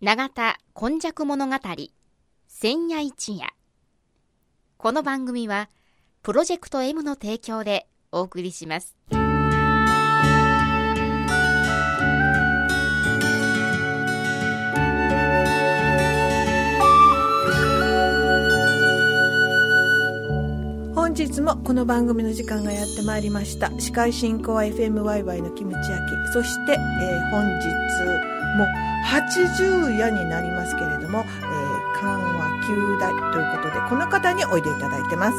永田今昔物語千夜一夜。この番組はプロジェクト M の提供でお送りします。本日もこの番組の時間がやってまいりました。司会進行は FMYY のキムチ焼きそして、えー本日も80夜になりますけれども、えー、緩和9代ということでこの方においでいただいてます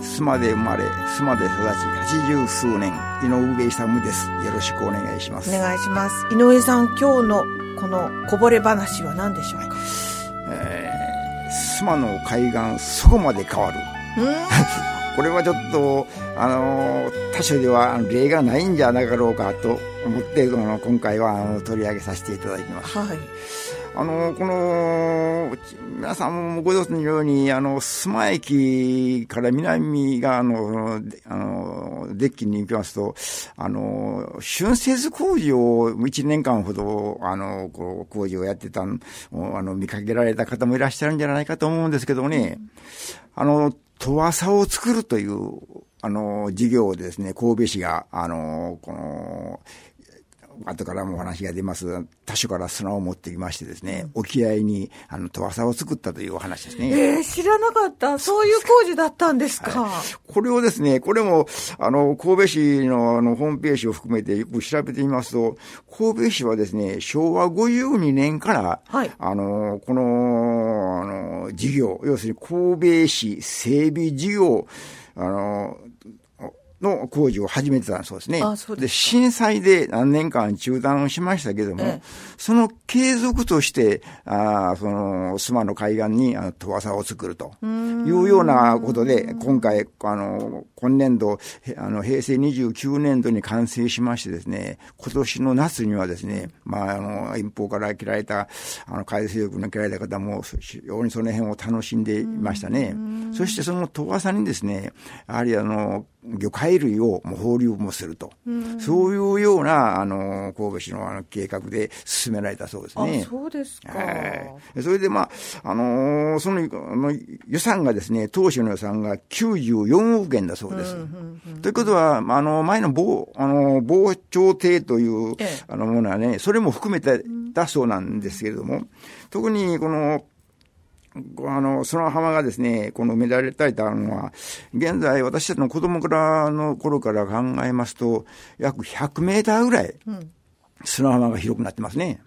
須磨で生まれ、須磨で育ち、八十数年、井上勇です。よろしくお願いします。お願いします井上さん今日のこのこぼれ話は何でしょうか、えー須磨の海岸、そこまで変わる。うーんこれはちょっと、あのー他所ではあの例がないんじゃなかろうかと思って、あの今回はあの取り上げさせていただきます。はい。あの、この、皆さんもご存知のように、あの、須磨駅から南側の、であの、デッキに行きますと、あの、春節工事を1年間ほど、あの、こう、工事をやってたあの、見かけられた方もいらっしゃるんじゃないかと思うんですけどもね、あの、とわさを作るという、あの、事業をですね、神戸市が、あの、この、後からもお話が出ます、他所から砂を持ってきましてですね、沖合に、あの、戸朝を作ったというお話ですね。えー、知らなかった。そういう工事だったんですか、これをですね、これも、あの、神戸市のあのホームページを含めてよく調べてみますと、神戸市はですね、昭和52年から、はい。あの、この、あの、事業、要するに神戸市整備事業、あの、の工事を始めてたそうですね。あそうで震災で何年間中断をしましたけども、ええその継続として、あーその、須磨の海岸に、あの、戸朝を作るというようなことで、今回、あの、今年度、へあの、平成29年度に完成しましてですね、今年の夏にはですね、まあ、あの、遠方から来られた、あの、海水浴の来られた方も、非常にその辺を楽しんでいましたね。そしてその戸朝にですね、やはりあの、魚介類をもう放流もすると。そういうような、あの、神戸市のあの計画で進められたそうですね。あそうですか、はいそれで、まあ、あのーその、あの予算がですね、当初の予算が94億円だそうです。ということは、まああの、前の防、あの、防潮堤というええ、あの、ものはね、それも含めてだそうなんですけれども、特にこの、あの、その浜がですね、この埋められたいたのは、現在私たちの子供からの頃から考えますと、約100メーターぐらい、砂浜が広くなってますね。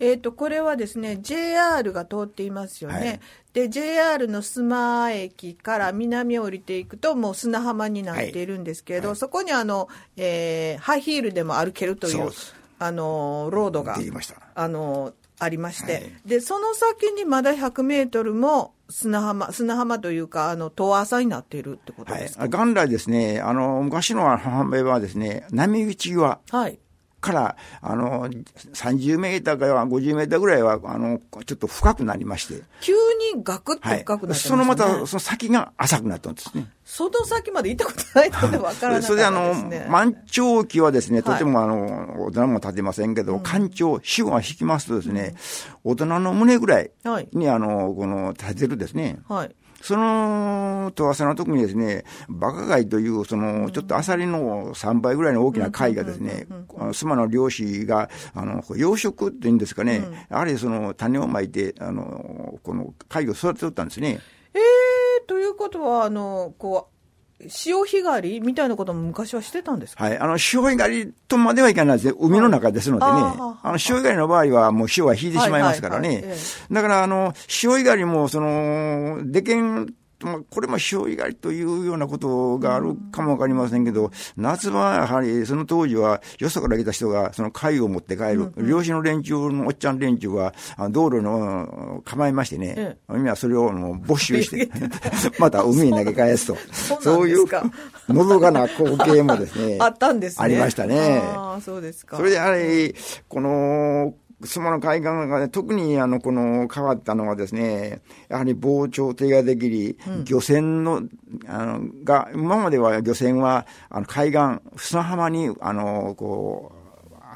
えっ、と、これはですね、JR が通っていますよね。はいで、JR の須磨駅から南を降りていくと、もう砂浜になっているんですけれど、そこにあの、えーハイヒールでも歩けるというあの、ロードがで、きました。あの、ありまして、はいで、その先にまだ100メートルも砂浜、砂浜というか、あの、遠浅になっているってことはいですか？。元来ですね、あの、昔の浜辺はですね、波打ち際はい。から、あの、30メーターから50メーターぐらいは、あの、ちょっと深くなりまして、急にガクッとはい深くなってますね。そのまた、その先が浅くなったんですね。その先まで行ったことないのでわからなかったですね。それであの、満潮期はですね、はいとてもあの、大人も立てませんけど、干潮、潮が引きますとですね、大人の胸ぐらいはいに、あの、この、立てるですね。はい。その、と朝の時にですね、バカ貝という、その、ちょっとアサリの3倍ぐらいの大きな貝がですね、妻の漁師が、あの、養殖っていうんですかね、やはりその種をまいて、あの、この貝を育てとったんですね。えー、ということは、あの、こう、潮干狩りみたいなことも昔はしてたんですか？はい。あの、潮干狩りとまではいかないですね。海の中ですのでね。はいあの、潮干狩りの場合はもう潮が引いてしまいますからね。だから、あの、潮干狩りも、その、出見、まあこれも潮干狩りというようなことがあるかもわかりませんけど、夏場はやはりその当時はよそから来た人がその貝を持って帰る、漁師の連中のおっちゃん連中は道路の構えましてねえ、みんなそれをもう没収して、また海に投げ返すと。そうなんですかのどかな光景もですね。あったんですね。ありましたねああ、そうですか。それでやはり、この、須磨の海岸がね、特にあの、この変わったのはですね、やはり防潮堤ができり、漁船の、あの、が、今までは漁船は、あの、海岸、砂浜に、あの、こう、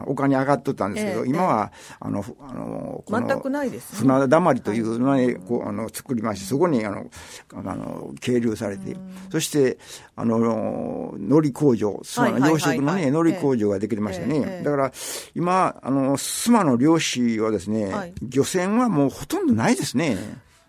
丘に上がっとったんですけど、ええ今は、あの、ふあの、この全くないですね。船だまりというのに、こう、あの、作りまして、そこに、あの、あの、係留されて、そして、あの、海苔工場、スマはいはいはい養殖のね、はい海苔工場ができてましてね、ええだから、今、あの、スマの漁師はですね、はい。漁船はもうほとんどないですね。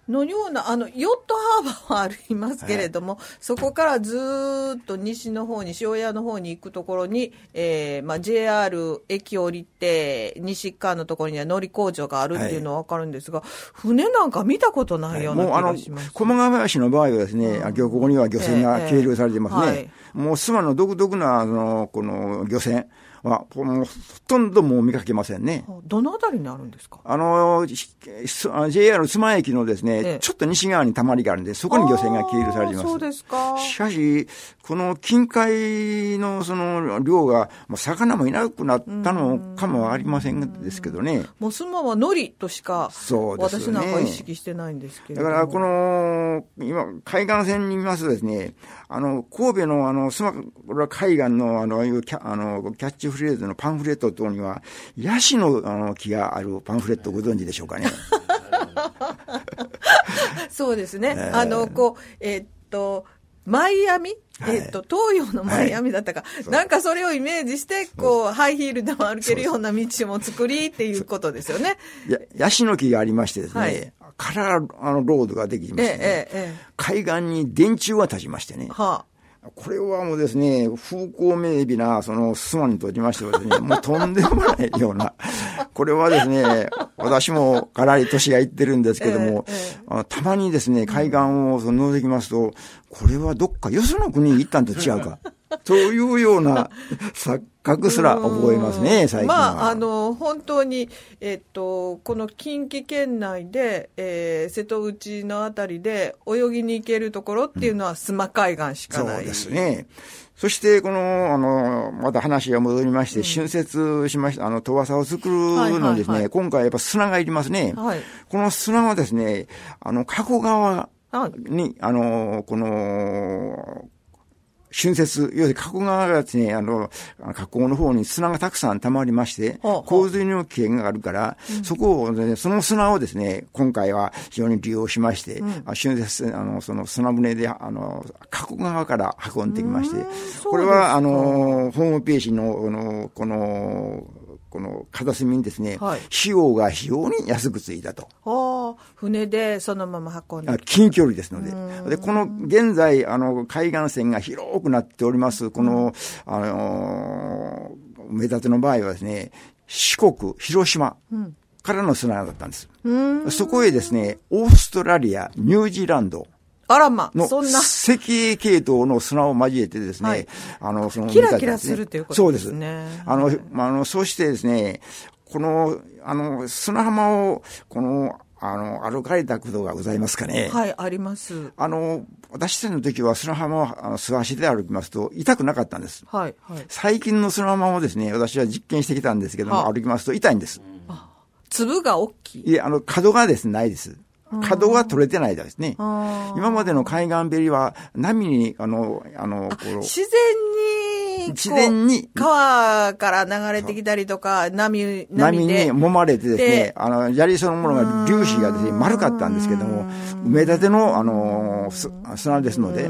のようなあのヨットハーバーはありますけれども、そこからずーっと西の方に塩屋の方に行くところに、えーまあ、JR 駅降りて西側のところには乗り工場があるっていうのは分かるんですが、船なんか見たことないような気もうあのがします。、駒ヶ林の場合はですね、漁港には漁船がええ係留されてますね。はい。もう諏訪の独特な、あの、この漁船は、もうほとんどもう見かけませんね。どのあたりにあるんですか？あの、JR 須磨駅のですね、ええちょっと西側にたまりがあるんで、そこに漁船が係留されています。そうですか。しかし、この近海のその量が、もう魚もいなくなったのかもありませんですけどね。もうスマはノリとしか、そうですよね私なんか意識してないんですけれども。だから、この、今、海岸線に見ますとですね、あの、神戸のあの、スマ海岸のあの、ああいうキャあの、キャッチフレーズのパンフレット等には、ヤシのあの木があるパンフレットご存知でしょうかね。そうですね。あの、こう、えーっと、マイアミ、はい。えーっと、東洋のマイアミだったか、なんかそれをイメージして、こう、ハイヒールでも歩けるような道も作りっていうことですよね。やヤシの木がありましてですね、はい。カラーあのロードができまええして、ね。えええ海岸に電柱が立ちましてねこれはもうですね、風光明媚な、その、スマにとりましてはですね、もうとんでもないような、これはですね、私もかなり年がいってるんですけども、えええあのたまにですね、海岸をその覗きますと、これはどっかよその国に行ったんと違うか、というような錯覚すら覚えますね、最近は。まあ、あの、本当に、えっと、この近畿圏内で、えー瀬戸内のあたりで泳ぎに行けるところっていうのは、須磨海岸しかない。そうですね。そして、この、あの、また話が戻りまして、春節しました、あの、遠浅を作るのにですね、今回やっぱ砂がいりますね。はいこの砂はですね、あの、加古川はいに、あの、この、春節、要するに加古川がですね、あの、河口の方に砂がたくさん溜まりまして洪水の危険があるから、そこを、ね、その砂をですね、今回は非常に利用しまして、あ春節、あの、その砂船で、あの、加古川から運んできまして、これは、あの、ホームページの、あの、この、この片隅にですね、はい費用が非常に安くついたと。ああ、船でそのまま運んであ近距離ですので。で、この現在、あの、海岸線が広くなっております、この、あのー、目立ての場合はですね、四国、広島からの砂だったんです。そこへですね、オーストラリア、ニュージーランド、あらま、のそんな。石英系統の砂を交えてですね、はいあの、その、キラキラするということですねそうです。あの、まあ、あの、そしてですね、この、あの、砂浜を、この、あの、歩かれたことがございますかね。はい、あります。あの、私たちの時は砂浜をあの素足で歩きますと痛くなかったんです。はい、はい。最近の砂浜をですね、私は実験してきたんですけども、はあ歩きますと痛いんです。粒が大きい。いえ、あの、角がですね、ないです。角が取れてないですね。今までの海岸べりは波に、あの、あの、こう。自然自然に川から流れてきたりとか、波、波で。揉まれてですでね、あの、砂利そのものが粒子がですね、丸かったんですけども、埋め立ての、あの、す砂ですので、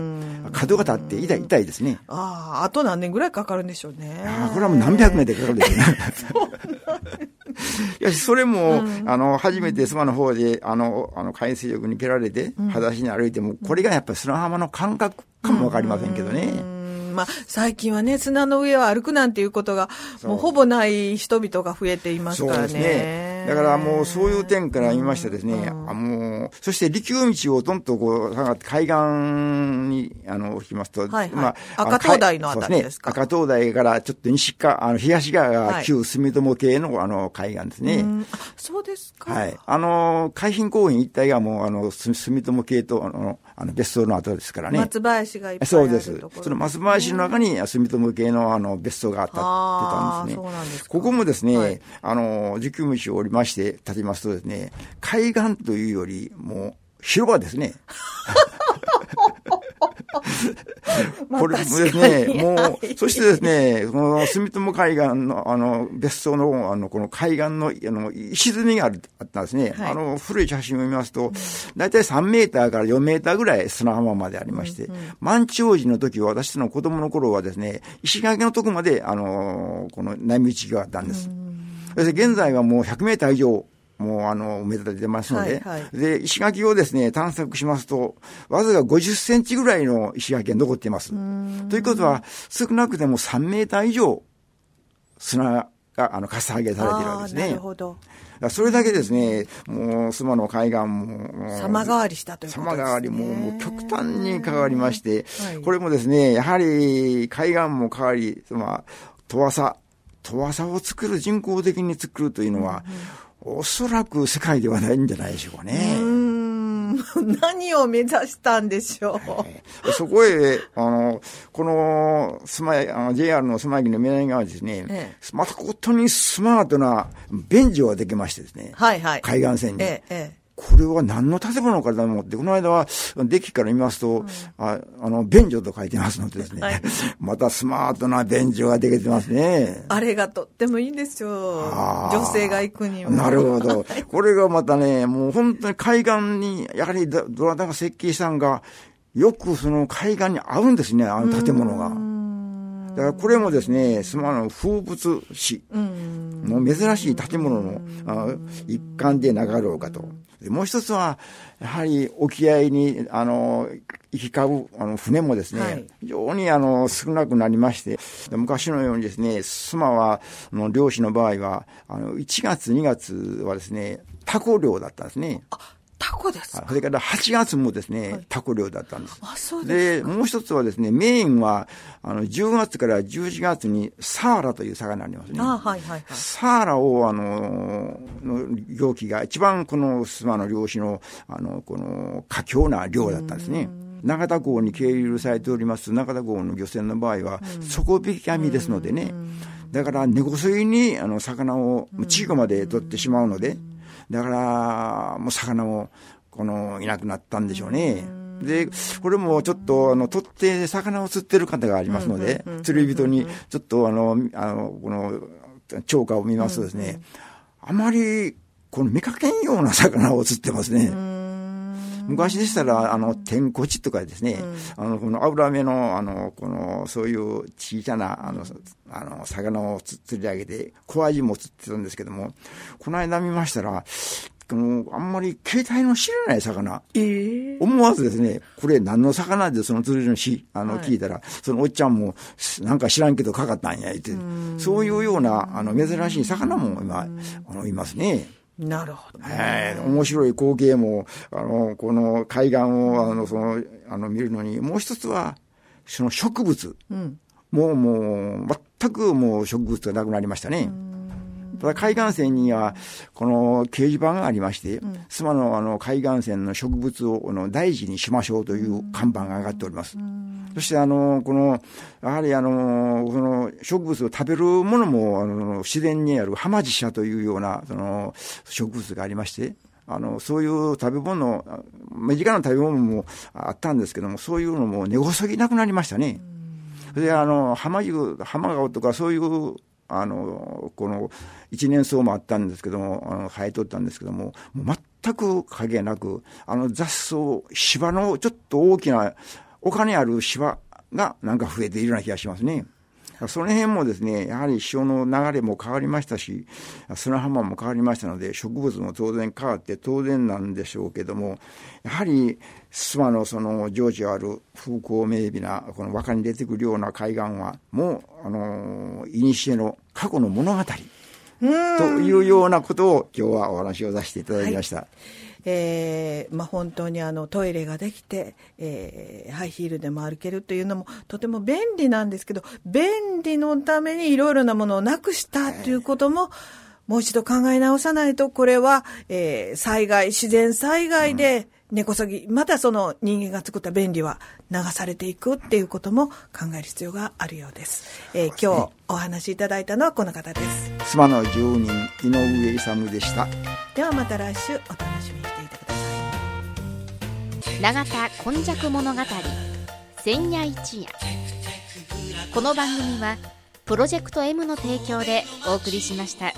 角が立って痛い、痛いですね。ああ、あと何年ぐらいかかるんでしょうね。ああ、これはもう何百年でかかるんですよね。いや、それも、あの、初めて妻の方で、あの、あの、海水浴に蹴られて、裸足に歩いても、これがやっぱり砂浜の感覚かもわかりませんけどね。うんまあ、最近はね、砂の上を歩くなんていうことが、もうほぼない人々が増えていますからそうですねね。。だからもうそういう点から言いましてですね、あもう、そして陸道をどんとこう下がって海岸に、あの、行きますと、はいはいまあ、赤灯台のあたりですか？赤灯台からちょっと西か、あの、東側はいが旧住友系のあの、海岸ですね。うんあそうですか。はい。あの、海浜公園一帯がもう、あの、す住友系と、あの、あの別荘の後ですからね。松林がいっぱいあそうるところです。その松林の中に住友系のあの別荘があったってたんですね。すかここもですね、はいあの、受給道を降りまして立ちますとですね、海岸というよりもう広場ですね。まあこれもですね、に。もう、はい。そしてですね、この住友海岸の、あの、別荘の、あの、この海岸の、あの、石積みがあるあったんですね。はい。あの、古い写真を見ますと、大体3メーターから4メーターぐらい砂浜までありまして、満潮時の時は私の子供の頃はですね、石垣のとこまで、あの、この波打ちがあったんです。そして現在はもう100メーター以上、もうあの、埋め立ててますので、はいはいで、石垣をですね、探索しますと、わずか50センチぐらいの石垣が残っています。ということは、少なくても3メーター以上、砂が、あの、かさ上げされているわけですね。なるほど。らそれだけですね、もう、須磨の海岸も、様変わりしたということですね。様変わりももう極端に変わりまして、はいこれもですね、やはり海岸も変わり、まあ、遠浅、遠浅を作る、人工的に作るというのは、おそらく世界ではないんじゃないでしょうかね。うーん 何を目指したんでしょう。そこへ、あの、この、スマイ、あの JR のスマイキの南側にですね、えまたことにスマートな便所ができましてですね、はいはい。海岸線に。ええ、えこれは何の建物かと思って、この間は、デッキから見ますと、ああの、便所と書いてますのでですね、はい またスマートな便所ができてますね。あれがとってもいいんですよ。女性が行くには。なるほど。これがまたね、もう本当に海岸に、やはりどどなたが設計したんが、よくその海岸に合うんですね、あの建物が。だからこれもですね、スマの風物詩うん。の珍しい建物のあ一環でなかろうかと。でもう一つは、やはり沖合に、あの、行き交うあの船もですね、はい非常にあの少なくなりまして、で昔のようにですね、スマは、あの漁師の場合は、あの1月、2月はですね、タコ漁だったんですね。タコですか？それから8月もですね、タコ漁だったんです。あ、そうですで、もう一つはですね、メインは、あの、10月から11月にサーラという魚がありますね。あはいはいはい。サーラを、あの、の漁期が一番この須磨の漁師の、あの、この、佳境な漁だったんですね。長田港に係留されております長田港の漁船の場合は、底引き網ですのでね、だから根こそぎに、あの、魚を、チーコまで取ってしまうので、だから、もう魚も、この、いなくなったんでしょうね。で、これもちょっと、あの、取って魚を釣ってる方がありますので、釣り人に、ちょっと、あの、あの、この、釣果を見ますとですね、あまり、この見かけんような魚を釣ってますね。昔でしたら、あの、天こちとかですね、あの、この油目の、あの、この、そういう小さな、あの、あの、魚をつ釣り上げて、小アジも釣ってたんですけども、この間見ましたら、この、あんまり携帯の知らない魚、ええ。思わずですね、これ何の魚でその釣りのし、あの、はい。聞いたら、そのおっちゃんも、なんか知らんけどかかったんや、言って、そういうような、あの、珍しい魚も今、あの、いますね。なるほど。はい、面白い光景も、あの、この海岸を、あの、その、あの、見るのに、もう一つは、その植物。うん。もう、もう、全くもう植物がなくなりましたね。ただ海岸線には、この掲示板がありまして、須磨のあの海岸線の植物をあの大事にしましょうという看板が上がっております。そしてあの、この、やはりあの、その植物を食べるものも、あの、自然にあるハマジシャというような、その、植物がありまして、あの、そういう食べ物、あ身近な食べ物もあったんですけども、そういうのも根こそぎなくなりましたね。それで、あの、浜湯、浜顔とかそういう、あの、この、一年草もあったんですけども、あの、生えとったんですけども、もう全く影なく、あの雑草、芝のちょっと大きな、丘にある芝がなんか増えているような気がしますね。その辺もですね、やはり潮の流れも変わりましたし、砂浜も変わりましたので、植物も当然変わって当然なんでしょうけども、やはり諏訪のその情緒ある風光明媚な、この和歌に出てくるような海岸は、もう、あの、古の過去の物語、というようなことを今日はお話をさせていただきました。えーまあ、本当にあのトイレができて、えーハイヒールでも歩けるというのもとても便利なんですけど便利のためにいろいろなものをなくしたということも、もう一度考え直さないとこれは、えー災害自然災害で根こそぎまたその人間が作った便利は流されていくっていうことも考える必要があるようです。えー今日お話しいただいたのはこの方です。須磨の住人、井上勇でした。ではまた来週お楽しみにしていてください。永田今昔物語千夜一夜この番組はプロジェクト M の提供でお送りしました。